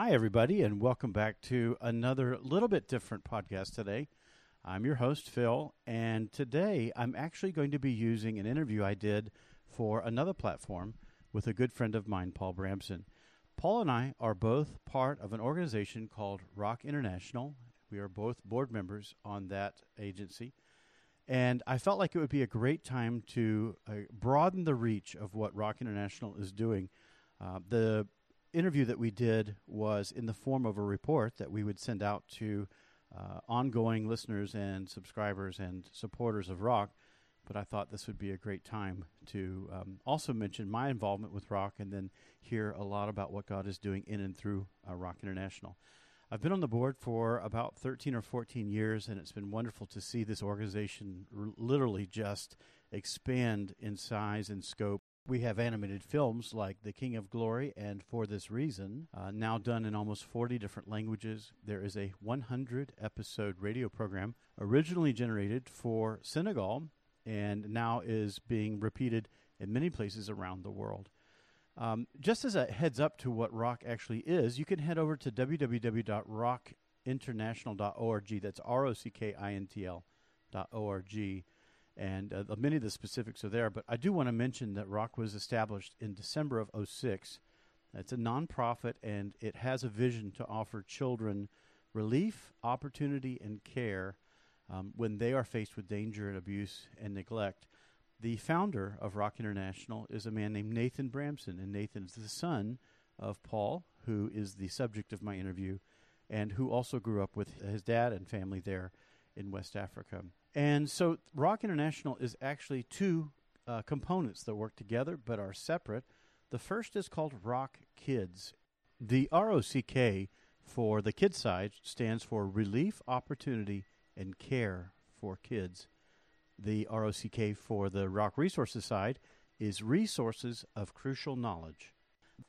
Hi, everybody, and welcome back to another little bit different podcast today. I'm your host, Phil, and today I'm actually going to be using an interview I did for another platform with a good friend of mine, Paul Bramsen. Paul and I are both part of an organization called Rock International. We are both board members on that agency. And I felt like it would be a great time to uh, broaden the reach of what Rock International is doing. Uh, the interview that we did was in the form of a report that we would send out to uh, ongoing listeners and subscribers and supporters of Rock. But I thought this would be a great time to um, also mention my involvement with Rock and then hear a lot about what God is doing in and through uh, Rock International. I've been on the board for about 13 or 14 years, and it's been wonderful to see this organization r- literally just expand in size and scope. We have animated films like The King of Glory and For This Reason, uh, now done in almost 40 different languages. There is a 100 episode radio program originally generated for Senegal and now is being repeated in many places around the world. Um, just as a heads up to what Rock actually is, you can head over to www.rockinternational.org. That's R O C K I N T L dot org, and uh, many of the specifics are there. But I do want to mention that Rock was established in December of 06. It's a nonprofit, and it has a vision to offer children relief, opportunity, and care um, when they are faced with danger and abuse and neglect. The founder of Rock International is a man named Nathan Bramsen, and Nathan is the son of Paul, who is the subject of my interview, and who also grew up with his dad and family there in West Africa. And so, Rock International is actually two uh, components that work together but are separate. The first is called Rock Kids. The ROCK for the kids side stands for Relief, Opportunity, and Care for Kids. The ROCK for the Rock Resources side is Resources of Crucial Knowledge.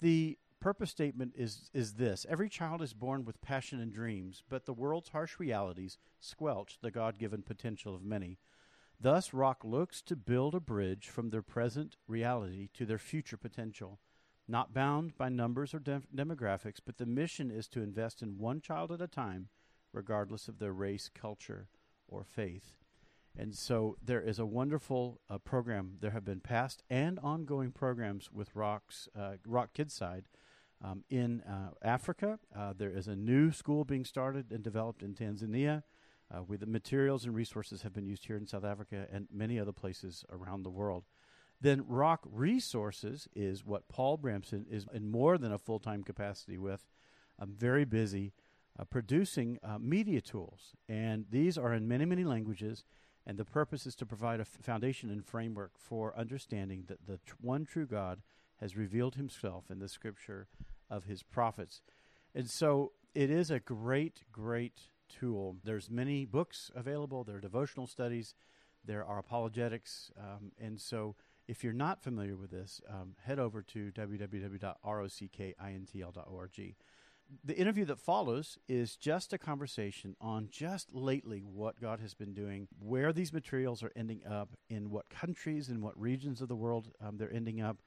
The purpose statement is, is this Every child is born with passion and dreams, but the world's harsh realities squelch the God given potential of many. Thus, Rock looks to build a bridge from their present reality to their future potential. Not bound by numbers or de- demographics, but the mission is to invest in one child at a time, regardless of their race, culture, or faith. And so there is a wonderful uh, program. There have been past and ongoing programs with Rock's uh, Rock Kids side um, in uh, Africa. Uh, there is a new school being started and developed in Tanzania. Uh, with the materials and resources have been used here in South Africa and many other places around the world. Then Rock Resources is what Paul Bramsen is in more than a full time capacity with. I'm very busy uh, producing media tools, and these are in many, many languages and the purpose is to provide a f- foundation and framework for understanding that the tr- one true God has revealed himself in the scripture of his prophets. And so it is a great, great tool. There's many books available, there are devotional studies, there are apologetics. Um, and so if you're not familiar with this, um, head over to www.rockintl.org the interview that follows is just a conversation on just lately what God has been doing, where these materials are ending up, in what countries and what regions of the world um, they're ending up.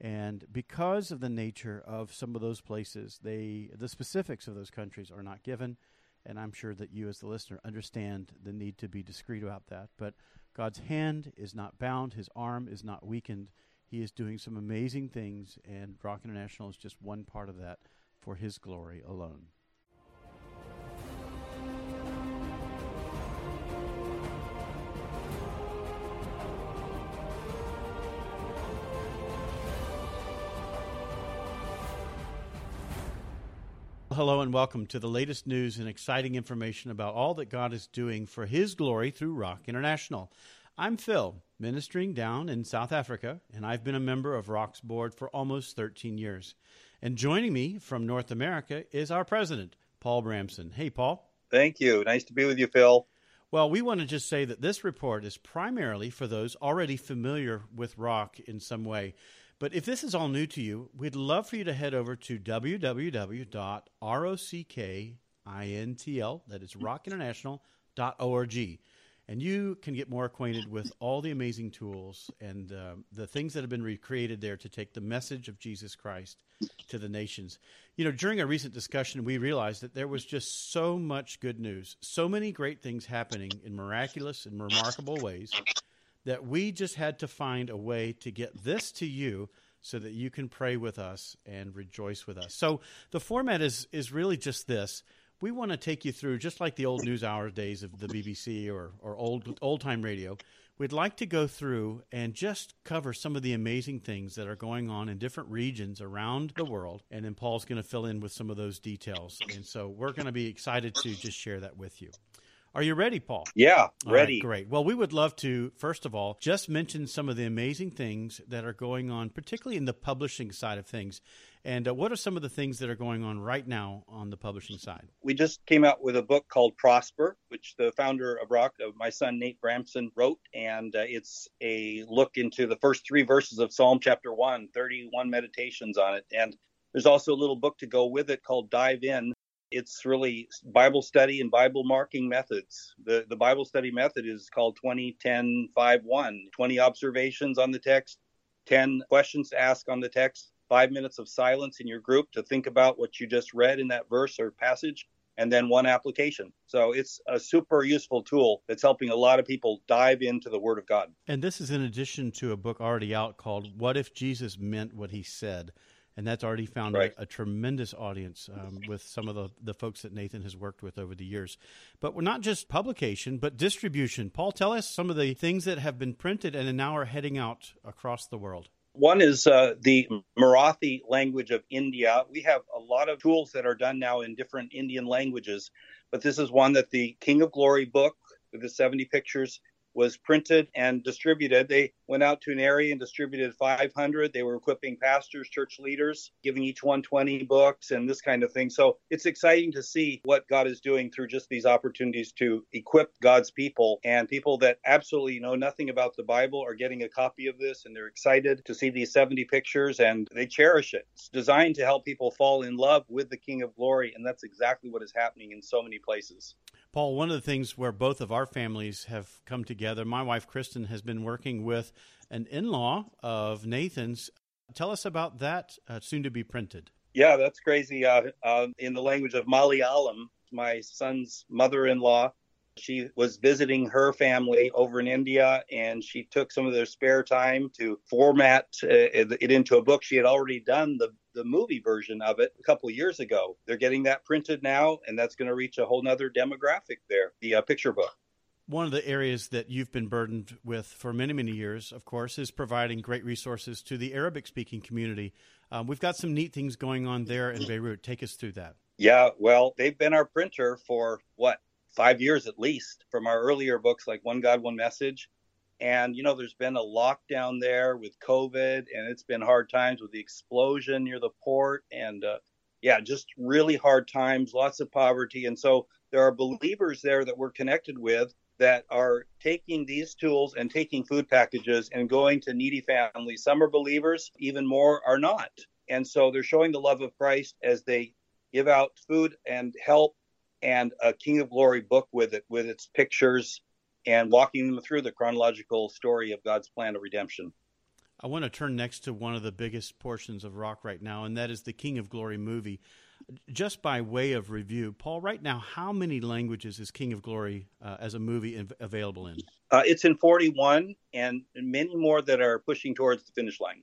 And because of the nature of some of those places, they the specifics of those countries are not given. And I'm sure that you, as the listener, understand the need to be discreet about that. But God's hand is not bound; His arm is not weakened. He is doing some amazing things, and Rock International is just one part of that for His glory alone. Hello and welcome to the latest news and exciting information about all that God is doing for His glory through Rock International. I'm Phil, ministering down in South Africa, and I've been a member of Rock's board for almost 13 years. And joining me from North America is our president, Paul Bramsen. Hey, Paul. Thank you. Nice to be with you, Phil. Well, we want to just say that this report is primarily for those already familiar with rock in some way. But if this is all new to you, we'd love for you to head over to www.rockintl, that is rockinternational.org. and you can get more acquainted with all the amazing tools and uh, the things that have been recreated there to take the message of Jesus Christ to the nations. You know, during a recent discussion, we realized that there was just so much good news, so many great things happening in miraculous and remarkable ways that we just had to find a way to get this to you so that you can pray with us and rejoice with us. So the format is is really just this we want to take you through, just like the old news hour days of the BBC or, or old old time radio. We'd like to go through and just cover some of the amazing things that are going on in different regions around the world. And then Paul's going to fill in with some of those details. And so we're going to be excited to just share that with you. Are you ready, Paul? Yeah, ready. Right, great. Well, we would love to, first of all, just mention some of the amazing things that are going on, particularly in the publishing side of things. And uh, what are some of the things that are going on right now on the publishing side? We just came out with a book called Prosper, which the founder of Rock, uh, my son Nate Bramsen, wrote. And uh, it's a look into the first three verses of Psalm chapter 1, 31 meditations on it. And there's also a little book to go with it called Dive In. It's really Bible study and Bible marking methods. The, the Bible study method is called 20, 10, 5, 1. 20 observations on the text, 10 questions to ask on the text, five minutes of silence in your group to think about what you just read in that verse or passage, and then one application. So it's a super useful tool that's helping a lot of people dive into the Word of God. And this is in addition to a book already out called What If Jesus Meant What He Said? And that's already found right. a, a, tremendous audience um, with some of the, the folks that Nathan has worked with over the years. But we're not just publication, but distribution. Paul, tell us some of the things that have been printed and now are heading out across the world. One is uh, the Marathi language of India. We have a lot of tools that are done now in different Indian languages, but this is one that the King of Glory book with the 70 pictures was printed and distributed. They went out to an area and distributed 500. They were equipping pastors, church leaders, giving each one 20 books and this kind of thing. So it's exciting to see what God is doing through just these opportunities to equip God's people and people that absolutely know nothing about the Bible are getting a copy of this and they're excited to see these 70 pictures and they cherish it. It's designed to help people fall in love with the King of Glory, and that's exactly what is happening in so many places. Paul, one of the things where both of our families have come together, my wife Kristen has been working with an in law of Nathan's. Tell us about that, uh, soon to be printed. Yeah, that's crazy. Uh, uh, in the language of Malayalam, my son's mother in law she was visiting her family over in India, and she took some of their spare time to format uh, it into a book. She had already done the the movie version of it a couple of years ago. They're getting that printed now, and that's going to reach a whole nother demographic there. The uh, picture book. One of the areas that you've been burdened with for many, many years, of course, is providing great resources to the Arabic speaking community. Um, we've got some neat things going on there in Beirut. Take us through that. Yeah, well, they've been our printer for what, five years at least from our earlier books like One God, One Message. And, you know, there's been a lockdown there with COVID, and it's been hard times with the explosion near the port. And, uh, yeah, just really hard times, lots of poverty. And so there are believers there that we're connected with that are taking these tools and taking food packages and going to needy families. Some are believers, even more are not. And so they're showing the love of Christ as they give out food and help and a King of Glory book with it, with its pictures and walking them through the chronological story of God's plan of redemption. I want to turn next to one of the biggest portions of rock right now, and that is the King of Glory movie. Just by way of review, Paul, right now, how many languages is King of Glory uh, as a movie in, available in? Uh, it's in 41, and many more that are pushing towards the finish line.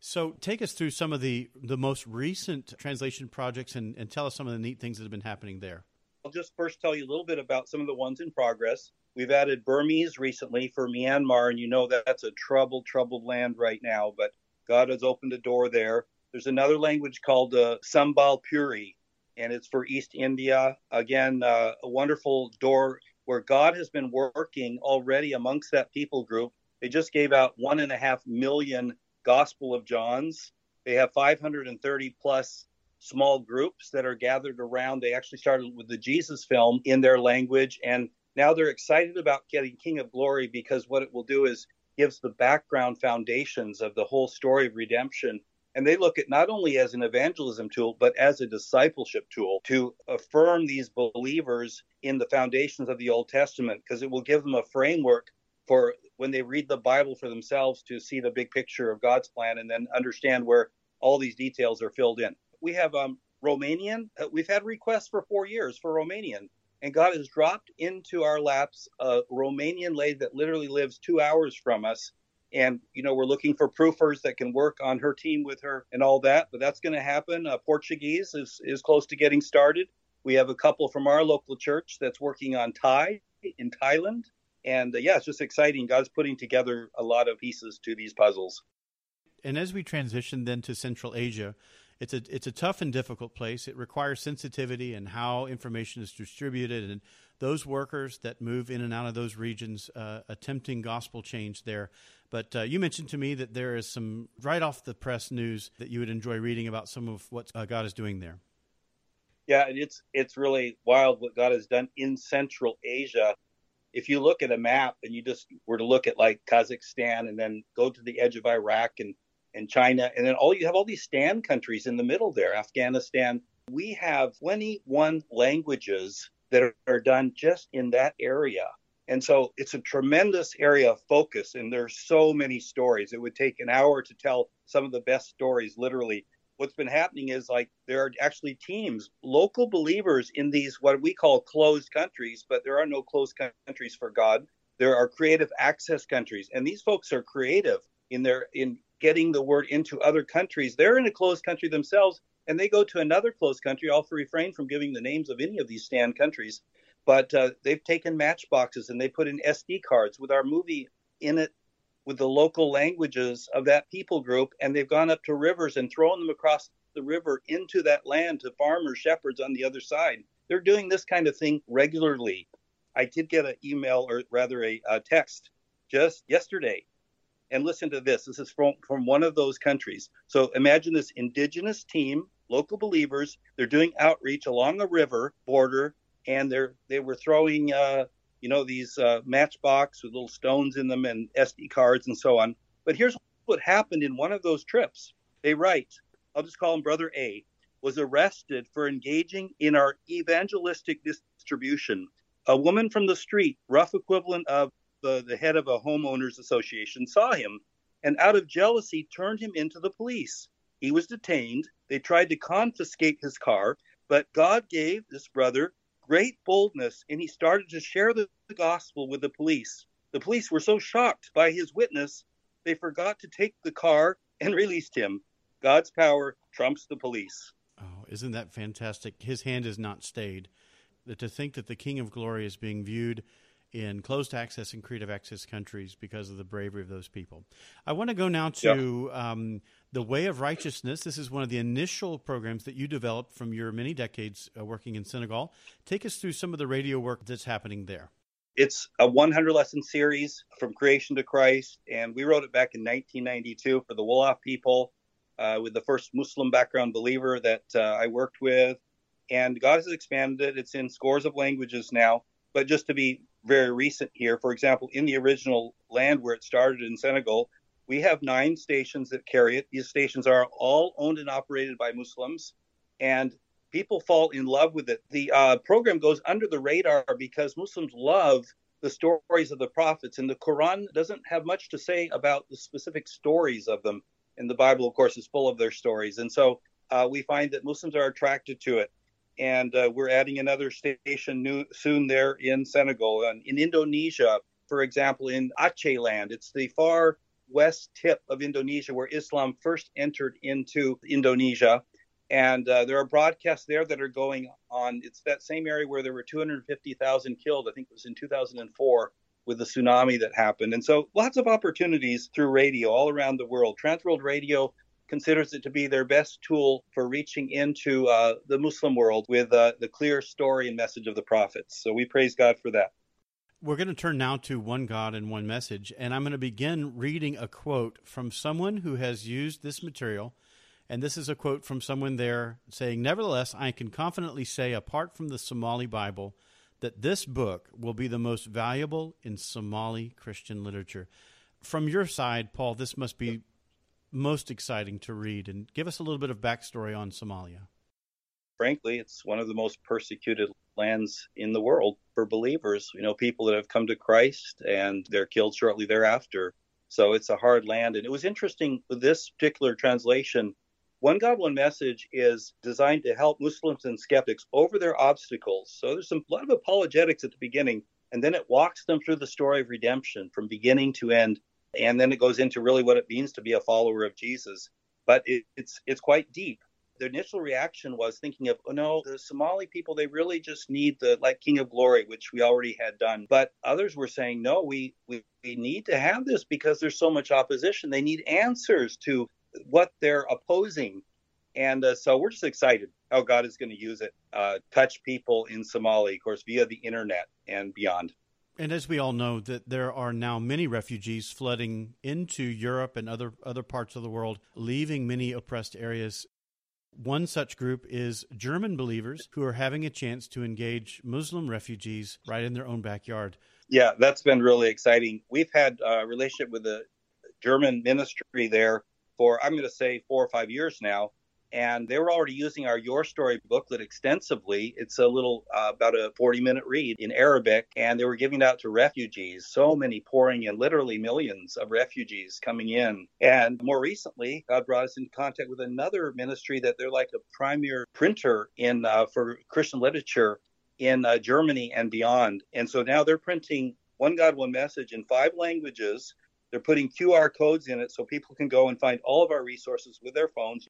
So, take us through some of the, the most recent translation projects and, and tell us some of the neat things that have been happening there. I'll just first tell you a little bit about some of the ones in progress. We've added Burmese recently for Myanmar, and you know that that's a troubled, troubled land right now, but God has opened a door there. There's another language called uh, Sambalpuri, and it's for East India. Again, uh, a wonderful door where God has been working already amongst that people group. They just gave out one and a half million Gospel of Johns. They have 530 plus small groups that are gathered around. They actually started with the Jesus film in their language, and now they're excited about getting King of Glory because what it will do is gives the background foundations of the whole story of redemption. And they look at not only as an evangelism tool, but as a discipleship tool to affirm these believers in the foundations of the Old Testament, because it will give them a framework for when they read the Bible for themselves to see the big picture of God's plan and then understand where all these details are filled in. We have um, Romanian. Uh, we've had requests for four years for Romanian, and God has dropped into our laps a Romanian lady that literally lives two hours from us. And you know we're looking for proofers that can work on her team with her and all that, but that's going to happen. Uh, Portuguese is is close to getting started. We have a couple from our local church that's working on Thai in Thailand, and uh, yeah, it's just exciting. God's putting together a lot of pieces to these puzzles. And as we transition then to Central Asia, it's a it's a tough and difficult place. It requires sensitivity and how information is distributed, and those workers that move in and out of those regions, uh, attempting gospel change there. But uh, you mentioned to me that there is some right off the press news that you would enjoy reading about some of what uh, God is doing there. Yeah, it's it's really wild what God has done in Central Asia. If you look at a map and you just were to look at like Kazakhstan and then go to the edge of Iraq and and China, and then all you have all these stand countries in the middle there, Afghanistan. We have 21 languages that are, done just in that area. And so it's a tremendous area of focus, and there's so many stories. It would take an hour to tell some of the best stories, literally. What's been happening is like there are actually teams, local believers in these what we call closed countries, but there are no closed countries for God. There are creative access countries, and these folks are creative in their in getting the word into other countries. They're in a closed country themselves, and they go to another closed country. I'll refrain from giving the names of any of these stand countries, but uh, they've taken matchboxes and they put in SD cards with our movie in it with the local languages of that people group, and they've gone up to rivers and thrown them across the river into that land to farmers, shepherds on the other side. They're doing this kind of thing regularly. I did get an email, or rather a, a text, just yesterday and listen to this. This is from, from one of those countries. So imagine this indigenous team, local believers. They're doing outreach along a river border, and they're they were throwing, uh, you know, these uh, matchbox with little stones in them and SD cards and so on. But here's what happened in one of those trips. They write, I'll just call him Brother A, was arrested for engaging in our evangelistic distribution. A woman from the street, rough equivalent of the, the head of a homeowners association saw him and out of jealousy turned him into the police. He was detained. They tried to confiscate his car, but God gave this brother great boldness and he started to share the, the gospel with the police. The police were so shocked by his witness, they forgot to take the car and released him. God's power trumps the police. Oh, isn't that fantastic? His hand is not stayed. To think that the King of Glory is being viewed in closed access and creative access countries because of the bravery of those people. I want to go now to yeah. um, the Way of Righteousness. This is one of the initial programs that you developed from your many decades uh, working in Senegal. Take us through some of the radio work that's happening there. It's a 100 lesson series from creation to Christ, and we wrote it back in 1992 for the Wolof people uh, with the first Muslim background believer that uh, I worked with. And God has expanded it. It's in scores of languages now. But just to be very recent here. For example, in the original land where it started in Senegal, we have nine stations that carry it. These stations are all owned and operated by Muslims, and people fall in love with it. The uh, program goes under the radar because Muslims love the stories of the prophets, and the Quran doesn't have much to say about the specific stories of them. And the Bible, of course, is full of their stories. And so uh, we find that Muslims are attracted to it and uh, we're adding another station new, soon there in Senegal. And in Indonesia, for example, in Aceh land, it's the far west tip of Indonesia where Islam first entered into Indonesia. And uh, there are broadcasts there that are going on. It's that same area where there were 250,000 killed, I think it was in 2004 with the tsunami that happened. And so lots of opportunities through radio all around the world. Trans World Radio considers it to be their best tool for reaching into uh, the Muslim world with uh, the clear story and message of the prophets. So we praise God for that. We're going to turn now to One God and One Message, and I'm going to begin reading a quote from someone who has used this material. And this is a quote from someone there saying, Nevertheless, I can confidently say, apart from the Somali Bible, that this book will be the most valuable in Somali Christian literature. From your side, Paul, this must be most exciting to read? And give us a little bit of backstory on Somalia. Frankly, it's one of the most persecuted lands in the world for believers. You know, people that have come to Christ and they're killed shortly thereafter. So it's a hard land. And it was interesting with this particular translation. One God, One Message is designed to help Muslims and skeptics over their obstacles. So there's some, a lot of apologetics at the beginning, and then it walks them through the story of redemption from beginning to end. And then it goes into really what it means to be a follower of Jesus. But it, it's it's quite deep the initial reaction was thinking of, oh no, the Somali people, they really just need the like King of Glory, which we already had done. But others were saying, no, we, we, we need to have this because there's so much opposition. They need answers to what they're opposing. And uh, so we're just excited how God is going to use it, uh, touch people in Somali, of course, via the internet and beyond. And as we all know, that there are now many refugees flooding into Europe and other other parts of the world, leaving many oppressed areas one such group is German believers who are having a chance to engage Muslim refugees right in their own backyard. Yeah, that's been really exciting. We've had a relationship with the German ministry there for, I'm going to say, four or five years now and they were already using our Your Story booklet extensively. It's a little uh, about a 40 minute read in Arabic, and they were giving it out to refugees. So many pouring in, literally millions of refugees coming in. And more recently, God brought us into contact with another ministry that they're like a premier printer in uh, for Christian literature in uh, Germany and beyond. And so now they're printing One God, One Message in five languages. They're putting QR codes in it so people can go and find all of our resources with their phones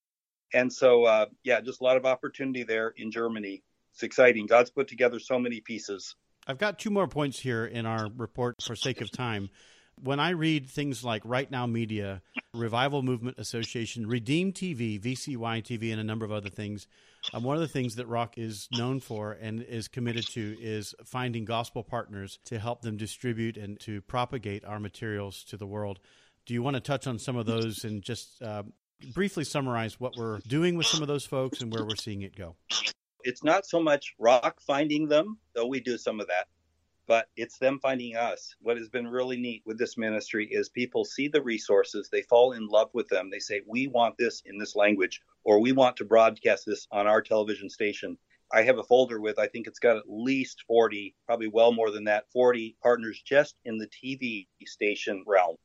and so, uh, yeah, just a lot of opportunity there in Germany. It's exciting. God's put together so many pieces. I've got two more points here in our report for sake of time. When I read things like Right Now Media, Revival Movement Association, Redeem TV, VCY TV, and a number of other things, um, one of the things that Rock is known for and is committed to is finding gospel partners to help them distribute and to propagate our materials to the world. Do you want to touch on some of those and just uh, briefly summarize what we're doing with some of those folks and where we're seeing it go. It's not so much rock finding them, though we do some of that, but it's them finding us. What has been really neat with this ministry is people see the resources, they fall in love with them. They say, We want this in this language, or we want to broadcast this on our television station. I have a folder with, I think it's got at least 40, probably well more than that, 40 partners just in the TV station realm.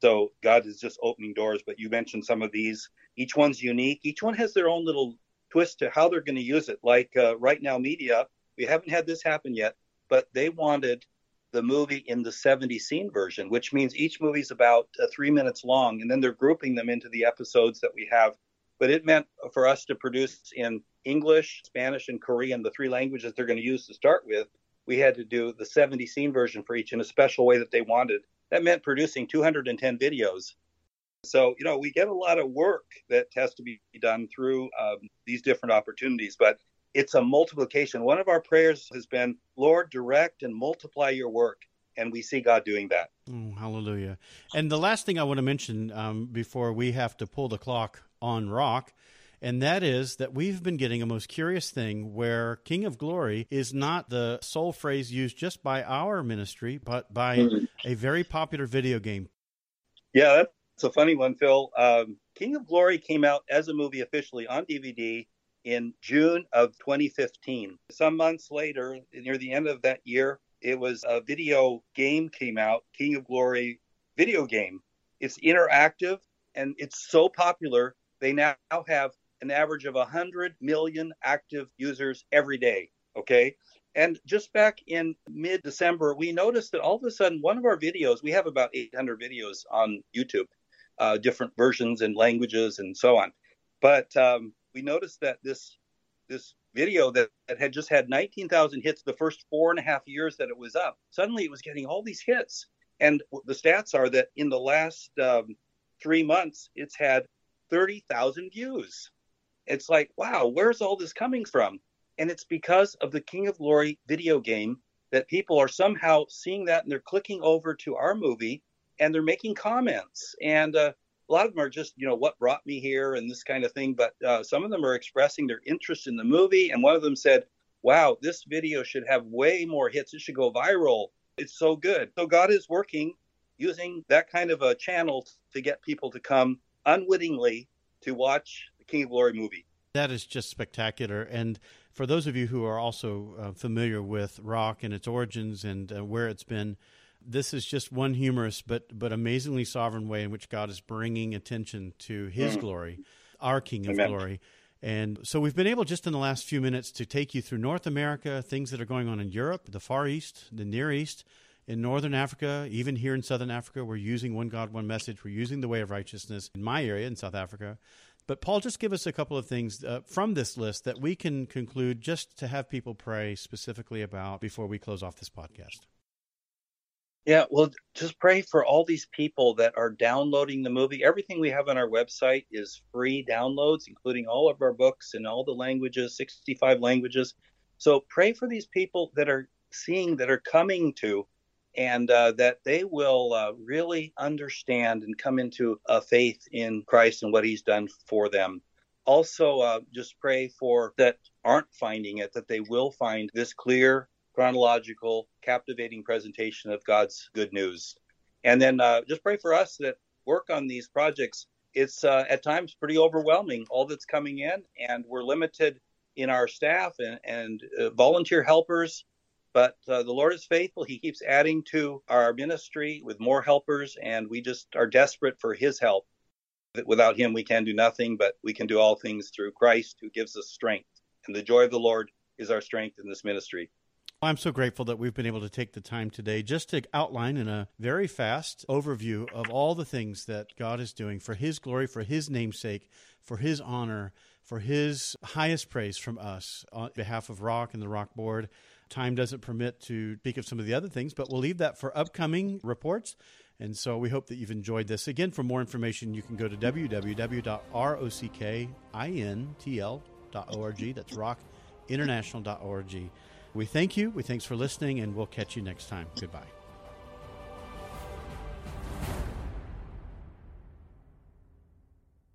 So God is just opening doors. But you mentioned some of these. Each one's unique. Each one has their own little twist to how they're going to use it. Like uh, right now, media. We haven't had this happen yet, but they wanted the movie in the 70 scene version, which means each movie's about uh, three minutes long, and then they're grouping them into the episodes that we have. But it meant for us to produce in English, Spanish, and Korean, the three languages they're going to use to start with. We had to do the 70 scene version for each in a special way that they wanted that meant producing 210 videos. So, you know, we get a lot of work that has to be done through um, these different opportunities, but it's a multiplication. One of our prayers has been, Lord, direct and multiply your work. And we see God doing that. Oh, hallelujah. And the last thing I want to mention um, before we have to pull the clock on rock and that is that we've been getting a most curious thing where King of Glory is not the sole phrase used just by our ministry, but by mm-hmm. a very popular video game. Yeah, that's a funny one, Phil. Um, King of Glory came out as a movie officially on DVD in June of 2015. Some months later, near the end of that year, it was a video game came out, King of Glory video game. It's interactive and it's so popular. They now have an average of 100 million active users every day. Okay. And just back in mid December, we noticed that all of a sudden one of our videos, we have about 800 videos on YouTube, uh, different versions and languages and so on. But um, we noticed that this this video that, that had just had 19,000 hits the first four and a half years that it was up, suddenly it was getting all these hits. And the stats are that in the last um, three months, it's had 30,000 views. It's like, wow, where's all this coming from? And it's because of the King of Glory video game that people are somehow seeing that and they're clicking over to our movie and they're making comments. And uh, a lot of them are just, you know, what brought me here and this kind of thing. But uh, some of them are expressing their interest in the movie. And one of them said, wow, this video should have way more hits. It should go viral. It's so good. So God is working using that kind of a channel to get people to come unwittingly to watch King of Glory movie. That is just spectacular. And for those of you who are also uh, familiar with rock and its origins and uh, where it's been, this is just one humorous but but amazingly sovereign way in which God is bringing attention to His mm. glory, our King of Amen. glory. And so we've been able just in the last few minutes to take you through North America, things that are going on in Europe, the Far East, the Near East, in Northern Africa, even here in Southern Africa. We're using One God, One Message. We're using the way of righteousness in my area in South Africa. But Paul, just give us a couple of things uh, from this list that we can conclude just to have people pray specifically about before we close off this podcast. Yeah, well, just pray for all these people that are downloading the movie. Everything we have on our website is free downloads, including all of our books in all the languages, 65 languages. So pray for these people that are seeing, that are coming to, and uh, that they will uh, really understand and come into a faith in Christ and what He's done for them. Also, uh, just pray for that aren't finding it, that they will find this clear chronological, captivating presentation of God's good news. And then uh, just pray for us that work on these projects. It's uh, at times pretty overwhelming, all that's coming in, and we're limited in our staff and, and uh, volunteer helpers. But uh, the Lord is faithful. He keeps adding to our ministry with more helpers, and we just are desperate for His help. Without Him, we can do nothing, but we can do all things through Christ who gives us strength. And the joy of the Lord is our strength in this ministry. I'm so grateful that we've been able to take the time today just to outline in a very fast overview of all the things that God is doing for His glory, for His namesake, for His honor, for His highest praise from us on behalf of Rock and the Rock Board. Time doesn't permit to speak of some of the other things, but we'll leave that for upcoming reports. And so we hope that you've enjoyed this. Again, for more information, you can go to www.rockintl.org. That's rockinternational.org. We thank you. We thanks for listening, and we'll catch you next time. Goodbye.